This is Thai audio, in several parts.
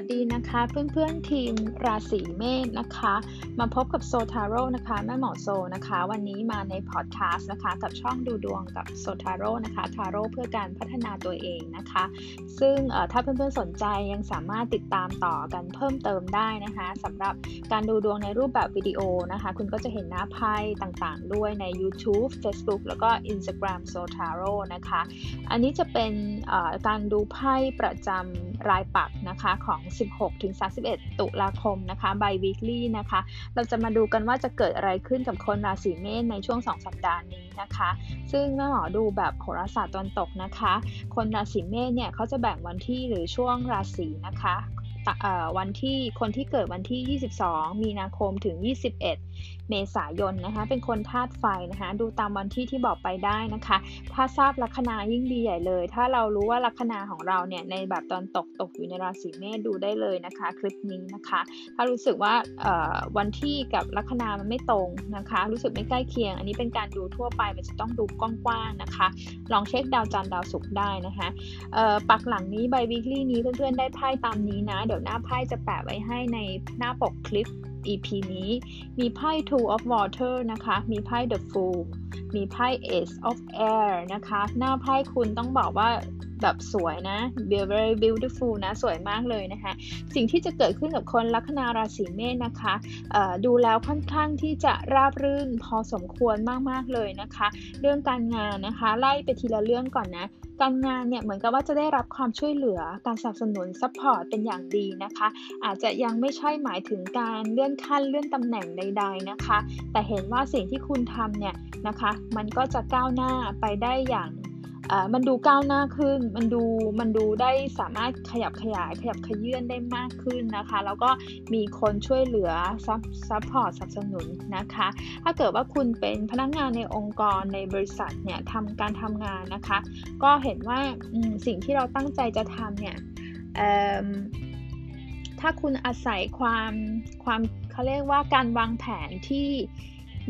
วัสดีนะคะเพื่อนๆทีมราศีเมษนะคะ มาพบกับโซทาโร่นะคะแม่หมอโซนะคะ วันนี้มาในพอดแคสต์นะคะ กับช่องดูดวงกับโซทาโร่นะคะทาโร่เพื่อการพัฒนาตัวเองนะคะ ซึ่งถ้าเพื่อนๆสนใจยังสามารถติดตามต่อกันเพิ่มเติมได้นะคะสำหรับการดูดวงในรูปแบบวิดีโอนะคะ คุณก็จะเห็นหน้าไพ่ต่างๆ ด้วยใน YouTube Facebook แล้วก็ Instagram โซทาโร่นะคะ อันนี้จะเป็นการดูไพ่ประจำ รายปักนะคะของ 16ถึง31 ตุลาคมนะคะ by weekly นะคะ เราจะมาดูกันว่าจะเกิดอะไรขึ้นกับคนราศีเมษในช่วง 2 สัปดาห์นี้นะคะ ซึ่งแม่หมอดูแบบโหราศาสตร์ตอนตกนะคะ คนราศีเมษเนี่ยเขาจะแบ่งวันที่หรือช่วงราศีนะคะ วันที่คนที่เกิดวันที่ 22 มีนาคมถึง 21 เมษายนนะคะ เป็นคนธาตุไฟนะคะ ดูตามวันที่ที่บอกไปได้นะคะ ถ้าทราบลัคนายิ่งดีใหญ่เลย ถ้าเรารู้ว่าลัคนาของเราเนี่ยในแบบตอนตกตกอยู่ในราศีเมษดูได้เลยนะคะ คลิปนี้นะคะ ถ้ารู้สึกว่าวันที่กับลัคนามันไม่ตรงนะคะ รู้สึกไม่ใกล้เคียง อันนี้เป็นการดูทั่วไปมันจะต้องดูกว้างๆนะคะ ลองเช็คดาวจันทร์ดาวศุกร์ได้นะคะปักหลังนี้ใบวิกฤตนี้เพื่อนๆได้ไพ่ตามนี้นะเดี๋ยวหน้าไพ่จะแปะไว้ให้ในหน้าปกคลิป EP นี้ มีไพ่ Two of Water นะคะ มีไพ่ The Fool มีไพ่ Ace of Air นะคะ หน้าไพ่คุณต้องบอกว่า แบบสวยนะ very beautiful นะ สวยมากเลยนะคะ สิ่งที่จะเกิดขึ้นกับคนลัคนาราศีเมษนะคะดูแล้วค่อนข้างที่จะราบรื่นพอสมควรมากๆเลยนะคะ เรื่องการงานนะคะ ไล่ไปทีละเรื่องก่อนนะการงานเนี่ยเหมือนกับว่าจะได้รับความช่วยเหลือการสนับสนุน support เป็นอย่างดีนะคะ อาจจะยังไม่ใช่หมายถึงการเลื่อนขั้นเลื่อนตำแหน่งใด ๆนะคะ แต่เห็นว่าสิ่งที่คุณทำเนี่ยนะคะ มันก็จะก้าวหน้าไปได้อย่าง มันดูก้าวหน้าขึ้น มันดูมันดูได้สามารถขยับขยาย ขยับขยื่นได้มากขึ้นนะคะ แล้วก็มีคนช่วยเหลือ sup support สนับสนุนนะคะ ถ้าเกิดว่าคุณเป็นพนักงานในองค์กรในบริษัทเนี่ยทำการทำงานนะคะ ก็เห็นว่าสิ่งที่เราตั้งใจจะทำเนี่ยถ้าคุณอาศัยความความเขาเรียกว่าการวางแผนที่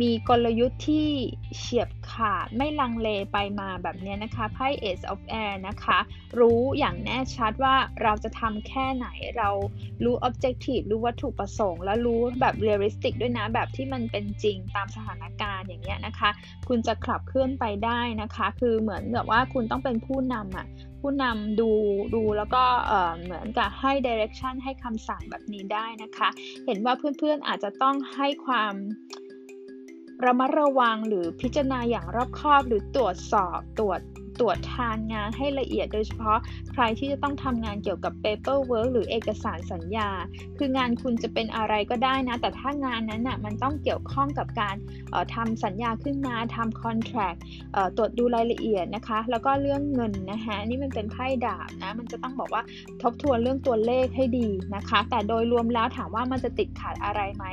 มีกลยุทธ์ที่เฉียบขาดไม่ลังเลไปมาแบบนี้นะคะไพ่ Ace of Air นะคะ รู้อย่างแน่ชัดว่าเราจะทำแค่ไหนเรารู้ objective รู้วัตถุประสงค์ แล้วรู้แบบ realistic ด้วยนะ แบบที่มันเป็นจริงตามสถานการณ์อย่างเงี้ยนะคะ คุณจะขับเคลื่อนไปได้นะคะ คือเหมือนแบบว่าคุณต้องเป็นผู้นำอะผู้นำดูดูแล้วก็เหมือนกับให้ direction ให้คำสั่งแบบนี้ได้นะคะ เห็นว่าเพื่อนๆอาจจะต้องให้ความ ระมัดระวังหรือพิจารณาอย่างรอบคอบหรือตรวจสอบตรวจตรวจทานงานให้ละเอียดโดยเฉพาะใครที่จะต้องทำงานเกี่ยวกับ paperwork หรือเอกสารสัญญา คืองานคุณจะเป็นอะไรก็ได้นะ แต่ถ้างานนั้นนะ่ะมันต้องเกี่ยวข้องกับการทำสัญญาขึ้นมาทำ contract ตรวจดูรายละเอียดนะคะ แล้วก็เรื่องเงินนะคะนี่มันเป็นไพ่ดาบนะ มันจะต้องบอกว่าทบทวนเรื่องตัวเลขให้ดีนะคะ แต่โดยรวมแล้วถามว่ามันจะติดขัดอะไรไหม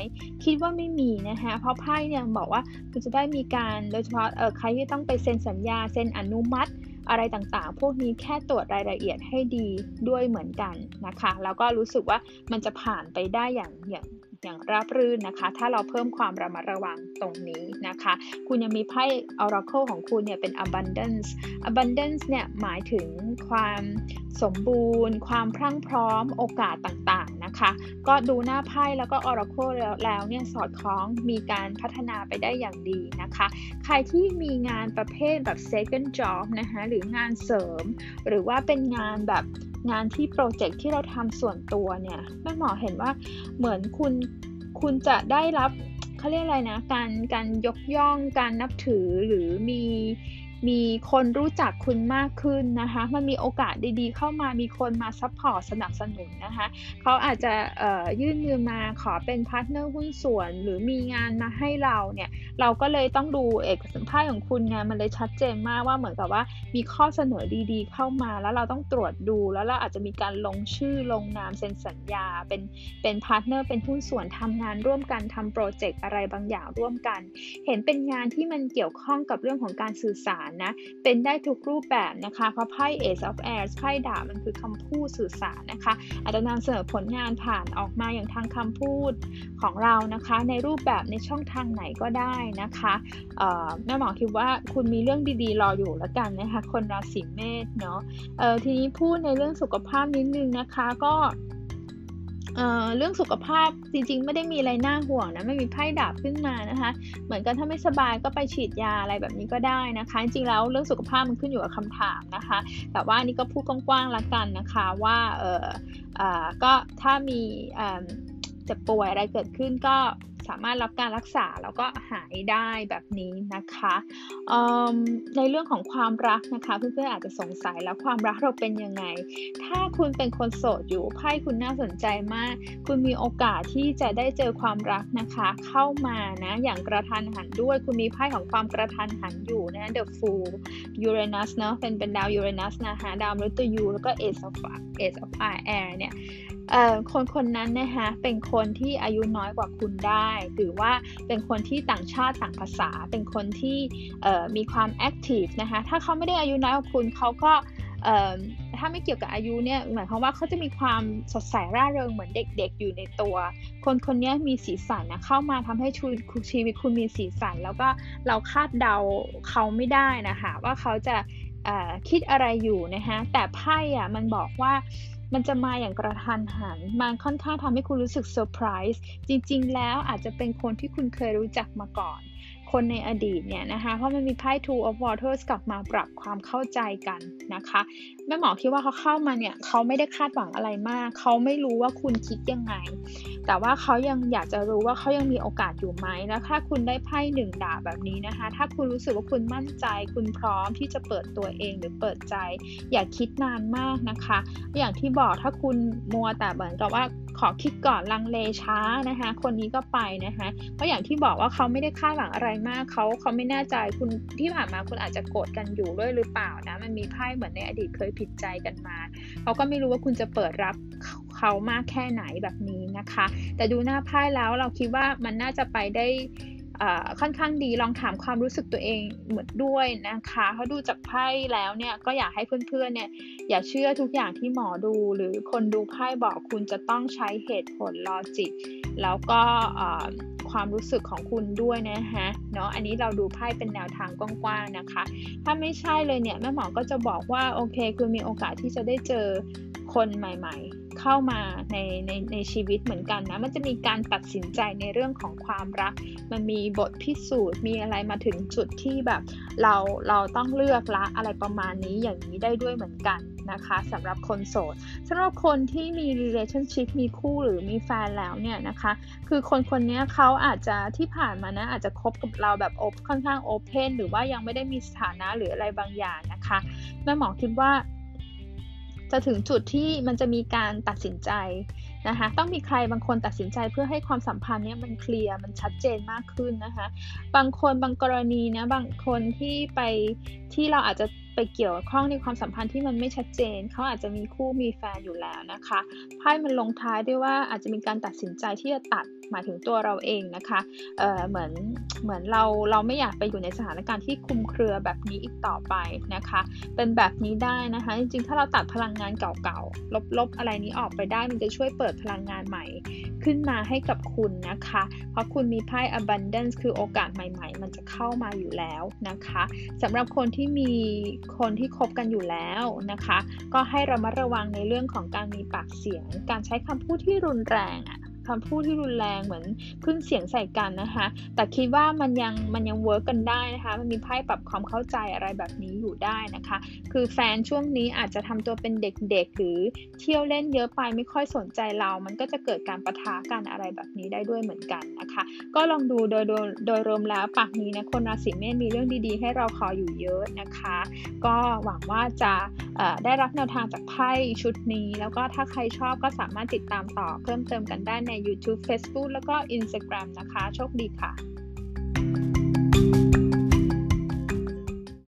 คิดว่าไม่มีนะคะเพราะไพ่เนี่ยบอกว่าคุณจะได้มีการโดยเฉพาะใครที่ต้องไปเซ็นสัญญาเซ็นอนุมัติอะไรต่างๆ พวกนี้แค่ตรวจรายละเอียดให้ดีด้วยเหมือนกันนะคะ แล้วก็รู้สึกว่ามันจะผ่านไปได้อย่างอย่างอย่างราบรื่นนะคะ ถ้าเราเพิ่มความระมัดระวังตรงนี้นะคะ คุณยังมีไพ่ Oracle ของคุณเนี่ยเป็น abundance abundance เนี่ยหมายถึงความสมบูรณ์ ความพรั่งพร้อมโอกาสต่างๆ นะคะ ก็ดูหน้าไพ่แล้วก็ Oracle แล้วเนี่ยสอดคล้องมีการพัฒนาไปได้อย่างดีนะคะ ใครที่มีงานประเภทแบบ second job นะคะหรืองานเสริม หรือว่าเป็นงานแบบงานที่ project ที่เราทำส่วนตัวเนี่ยแม่หมอเห็นว่าเหมือนคุณคุณจะได้รับเขาเรียกอะไรนะ การการยกย่องการนับถือหรือมี มีคนรู้จักคุณมากขึ้นนะคะ มันมีโอกาสดีๆ เข้ามา มีคนมา support สนับสนุนนะคะ เขาอาจจะยื่นมือมาขอเป็น partner หุ้นส่วน หรือมีงานมาให้เราเนี่ย เราก็เลยต้องดูเอกสารภาของคุณไงมันเลยชัดเจนมากว่าเหมือนกับว่ามีข้อเสนอดีๆ เข้ามาแล้วเราต้องตรวจดู แล้วเราอาจจะมีการลงชื่อลงนามเซ็นสัญญา เป็นเป็น partner เป็นหุ้นส่วนทำงานร่วมกันทำ project อะไรบางอย่างร่วมกัน เห็นเป็นงานที่มันเกี่ยวข้องกับเรื่องของการสื่อสารารนะ เป็นได้ทุกรูปแบบนะคะ เพราะไพ่ Ace of Airs ไพ่ดาบมันคือคำพูดสื่อสารนะคะ อาจจะนำเสนอผลงานผ่านออกมาอย่างทางคำพูดของเรานะคะ ในรูปแบบในช่องทางไหนก็ได้นะคะแม่หมอคิดว่าคุณมีเรื่องดีๆ รออยู่แล้วกันนะคะ คนราศีเมษเนาะทีนี้พูดในเรื่องสุขภาพนิดนึงนะคะก็ เเรื่องสุขภาพจริง ๆ ไม่ได้มีอะไรน่าห่วงนะไม่มีไพ่ดาบขึ้นมานะคะ เหมือนกันถ้าไม่สบายก็ไปฉีดยาอะไรแบบนี้ก็ได้นะคะ จริงๆแล้วเรื่องสุขภาพมันขึ้นอยู่กับคำถามนะคะ แต่ว่านี่ก็พูดกว้างๆละกันนะคะว่าเออเออก็ถ้ามีเจ็บป่วยอะไรเกิดขึ้นก็ สามารถรับการรักษาแล้วก็หายได้แบบนี้นะคะในเรื่องของความรักนะคะเพื่อนๆอาจจะสงสัยแล้วความรักเราเป็นยังไง ถ้าคุณเป็นคนโสดอยู่ไพ่คุณน่าสนใจมาก คุณมีโอกาสที่จะได้เจอความรักนะคะ เข้ามานะอย่างกระทันหันด้วย คุณมีไพ่ของความกระทันหันอยู่นะ The Fool Uranus เนาะเป็นเป็นดาว Uranus นะคะดาวมฤตยูแล้วก็ Ace of Ace of Air เนี่ยคนคนนั้นนะคะเป็นคนที่อายุน้อยกว่าคุณได้หรือว่าเป็นคนที่ต่างชาติต่างภาษา เป็นคนที่มีความแอคทีฟนะคะถ้าเขาไม่ได้อายุน้อยกว่าคุณเขาก็ถ้าไม่เกี่ยวกับอายุเนี่ยหมายความว่าเขาจะมีความสดใสร่าเริงเหมือนเด็กๆอยู่ในตัว คนคนนี้มีสีสันนะเข้ามาทำให้ชีวิตคุณมีสีสัน แล้วก็เราคาดเดาเขาไม่ได้นะคะว่าเขาจะคิดอะไรอยู่นะคะแต่ไพ่อะมันบอกว่า มันจะมาอย่างกระทันหัน มันค่อนข้างทำให้คุณรู้สึกเซอร์ไพรส์จริง ๆ แล้วอาจจะเป็นคนที่คุณเคยรู้จักมาก่อน คนในอดีตเนี่ยนะคะ เพราะมันมีไพ่ Two of Waters กลับมาปรับความเข้าใจกันนะคะ แม่หมอคิดว่าเขาเข้ามาเนี่ยเขาไม่ได้คาดหวังอะไรมาก เขาไม่รู้ว่าคุณคิดยังไง แต่ว่าเขายังอยากจะรู้ว่าเขายังมีโอกาสอยู่ไหม แล้วถ้าคุณได้ไพ่หนึ่งดาบแบบนี้นะคะ ถ้าคุณรู้สึกว่าคุณมั่นใจ คุณพร้อมที่จะเปิดตัวเองหรือเปิดใจ อย่าคิดนานมากนะคะ อย่างที่บอกถ้าคุณมัวแต่เหมือนกับว่า ขอคิดก่อนลังเลช้านะคะ คนนี้ก็ไปนะคะ เพราะอย่างที่บอกว่าเขาไม่ได้คาดหวังอะไรมากเขาเขาไม่แน่ใจคุณที่ผ่านมาคุณอาจจะโกรธกันอยู่ด้วยหรือเปล่านะมันมีไพ่เหมือนในอดีตเคยผิดใจกันมาเขาก็ไม่รู้ว่าคุณจะเปิดรับเขามากแค่ไหนแบบนี้นะคะ แต่ดูหน้าไพ่แล้วเราคิดว่ามันน่าจะไปได้ ค่อนข้างดีลองถามความรู้สึกตัวเองเหมือนด้วยนะคะเขาดูจากไพ่แล้วเนี่ยก็อยากให้เพื่อนๆเนี่ยอย่าเชื่อทุกอย่างที่หมอดู หรือคนดูไพ่บอกคุณจะต้องใช้เหตุผลลอจิกแล้วก็ความรู้สึกของคุณด้วยนะฮะเนาะอันนี้เราดูไพ่เป็นแนวทางกว้างๆนะคะ ถ้าไม่ใช่เลยเนี่ยแม่หมอก็จะบอกว่าโอเคคุณมีโอกาสที่จะได้เจอคนใหม่ ๆ เข้ามาในในในชีวิตเหมือนกันนะ มันจะมีการตัดสินใจในเรื่องของความรัก มันมีบทพิสูจน์ มีอะไรมาถึงจุดที่แบบเราเราต้องเลือกละอะไรประมาณนี้อย่างนี้ได้ด้วยเหมือนกันนะคะสำหรับคนโสดสำหรับคนที่มี relationship มีคู่หรือมีแฟนแล้วเนี่ยนะคะ คือคนคนนี้เขาอาจจะที่ผ่านมานะอาจจะคบกับเราแบบโอค่อนข้างโอเพนหรือว่ายังไม่ได้มีสถานะหรืออะไรบางอย่างนะคะแม่หมอคิดว่า จะถึงจุดที่มันจะมีการตัดสินใจนะคะต้องมีใครบางคนตัดสินใจเพื่อให้ความสัมพันธ์เนี้ยมันเคลียร์มันชัดเจนมากขึ้นนะคะ บางคนบางกรณีนะบางคนที่ไปที่เราอาจจะ ไปเกี่ยวข้องในความสัมพันธ์ที่มันไม่ชัดเจน เขาอาจจะมีคู่มีแฟนอยู่แล้วนะคะไพ่มันลงท้ายด้วยว่าอาจจะมีการตัดสินใจที่จะตัดหมายถึงตัวเราเองนะคะเเหมือนเหมือนเราเราไม่อยากไปอยู่ในสถานการณ์ที่คุมเครือแบบนี้อีกต่อไปนะคะ เป็นแบบนี้ได้นะคะ จริงๆ ถ้าเราตัดพลังงานเก่าๆ ลบๆ อะไรนี้ออกไปได้ มันจะช่วยเปิดพลังงานใหม่ ขึ้นมาให้กับคุณนะคะ เพราะคุณมีไพ่ abundance คือโอกาสใหม่ๆ มันจะเข้ามาอยู่แล้วนะคะสำหรับคนที่มีคนที่คบกันอยู่แล้วนะคะ ก็ให้ระมัดระวังในเรื่องของการมีปากเสียง การใช้คำพูดที่รุนแรงอะ คำพูดที่รุนแรงเหมือนขึ้นเสียงใส่กันนะคะ แต่คิดว่ามันยังมันยังเวิร์กกันได้นะคะ มันมีไพ่ปรับความเข้าใจอะไรแบบนี้อยู่ได้นะคะ คือแฟนช่วงนี้อาจจะทำตัวเป็นเด็กๆ หรือเที่ยวเล่นเยอะไปไม่ค่อยสนใจเรา มันก็จะเกิดการประทะกันอะไรแบบนี้ได้ด้วยเหมือนกันนะคะ ก็ลองดูโดยโดยโดยรวมแล้วปากนี้นะคนราศีเมษมีเรื่องดีๆ ให้เราขออยู่เยอะนะคะ ก็หวังว่าจะได้รับแนวทางจากไพ่ชุดนี้ แล้วก็ถ้าใครชอบก็สามารถติดตามต่อเพิ่มเติมกันได้ใน YouTube Facebook แล้วก็ Instagram นะคะ โชคดีค่ะ